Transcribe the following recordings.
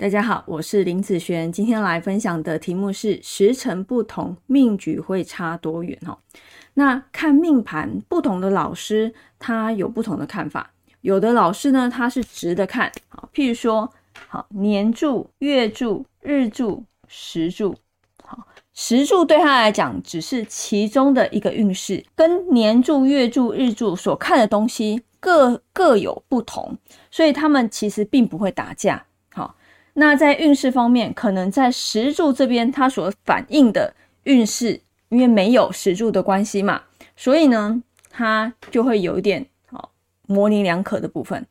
大家好，我是林子璇，今天来分享的题目是时辰不同，命局会差多远？哦，那看命盘，不同的老师他有不同的看法。有的老师呢，他是直的看，好，譬如说，好年柱、月柱、日柱、时柱，好，时柱对他来讲只是其中的一个运势，跟年柱、月柱、日柱所看的东西各各有不同，所以他们其实并不会打架。那在运势方面，可能在石柱这边，它所反映的运势，因为没有石柱的关系嘛，所以呢，它就会有一点好模棱两可的部分。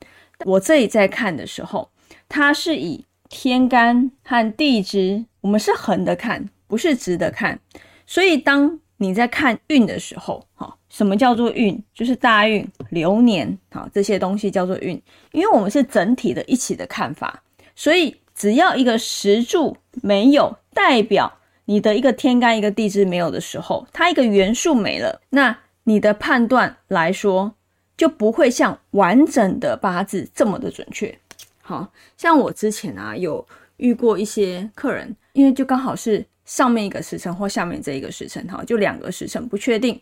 我这里在看的时候，它是以天干和地支，我们是横的看，不是直的看。所以当你在看运的时候，哈，什么叫做运？就是大运、流年，好这些东西叫做运，因为我们是整体的一起的看法，所以。只要一个石柱没有，代表你的一个天干一个地支没有的时候，它一个元素没了，那你的判断来说就不会像完整的八字这么的准确。好像我之前啊有遇过一些客人，因为就刚好是上面一个时辰或下面这一个时辰，哈，就两个时辰不确定。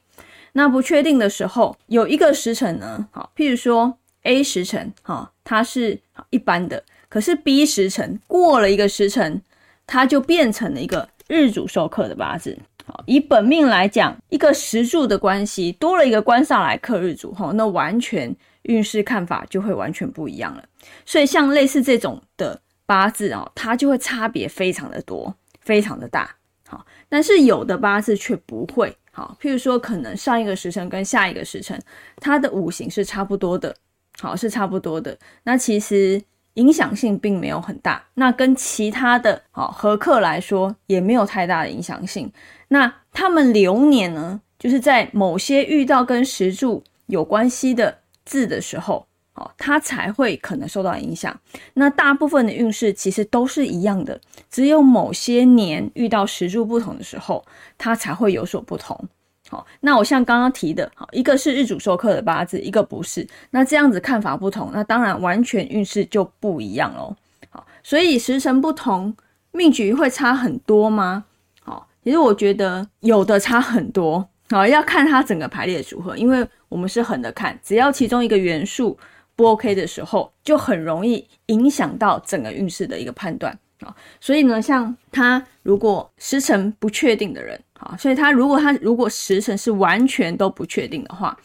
那不确定的时候，有一个时辰呢，好，譬如说 A 时辰，哈，它是一般的。可是 B 时辰过了一个时辰，它就变成了一个日主受克的八字。好，以本命来讲，一个时柱的关系多了一个官上来克日主，哈，那完全运势看法就会完全不一样了。所以像类似这种的八字哦，它就会差别非常的多，非常的大。好，但是有的八字却不会。好，譬如说可能上一个时辰跟下一个时辰，它的五行是差不多的。好，是差不多的。那其实。影响性并没有很大，那跟其他的好合客来说也没有太大的影响性。那他们流年呢，就是在某些遇到跟石柱有关系的字的时候，好，它才会可能受到影响。那大部分的运势其实都是一样的，只有某些年遇到石柱不同的时候，它才会有所不同。好，那我像刚刚提的，好，一个是日主授课的八字，一个不是，那这样子看法不同，那当然完全运势就不一样喽。好，所以时辰不同，命局会差很多吗？好，其实我觉得有的差很多，好，要看它整个排列组合，因为我们是横的看，只要其中一个元素不 OK 的时候，就很容易影响到整个运势的一个判断。啊，所以呢，像他如果时辰不确定的人。好，所以他如果他如果时辰是完全都不确定的话，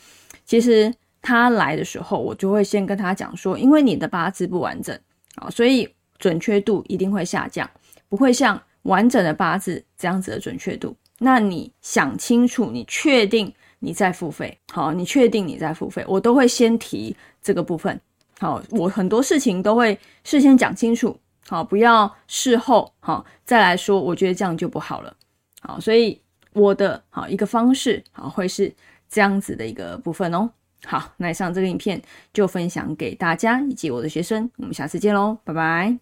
其实他来的时候，我就会先跟他讲说，因为你的八字不完整，啊，所以准确度一定会下降，不会像完整的八字这样子的准确度。那你想清楚，你确定你在付费，好，你确定你在付费，我都会先提这个部分。好，我很多事情都会事先讲清楚，好，不要事后好再来说，我觉得这样就不好了。好，所以我的好一个方式，好会是这样子的一个部分哦。好，那以上这个影片就分享给大家以及我的学生，我们下次见喽，拜拜。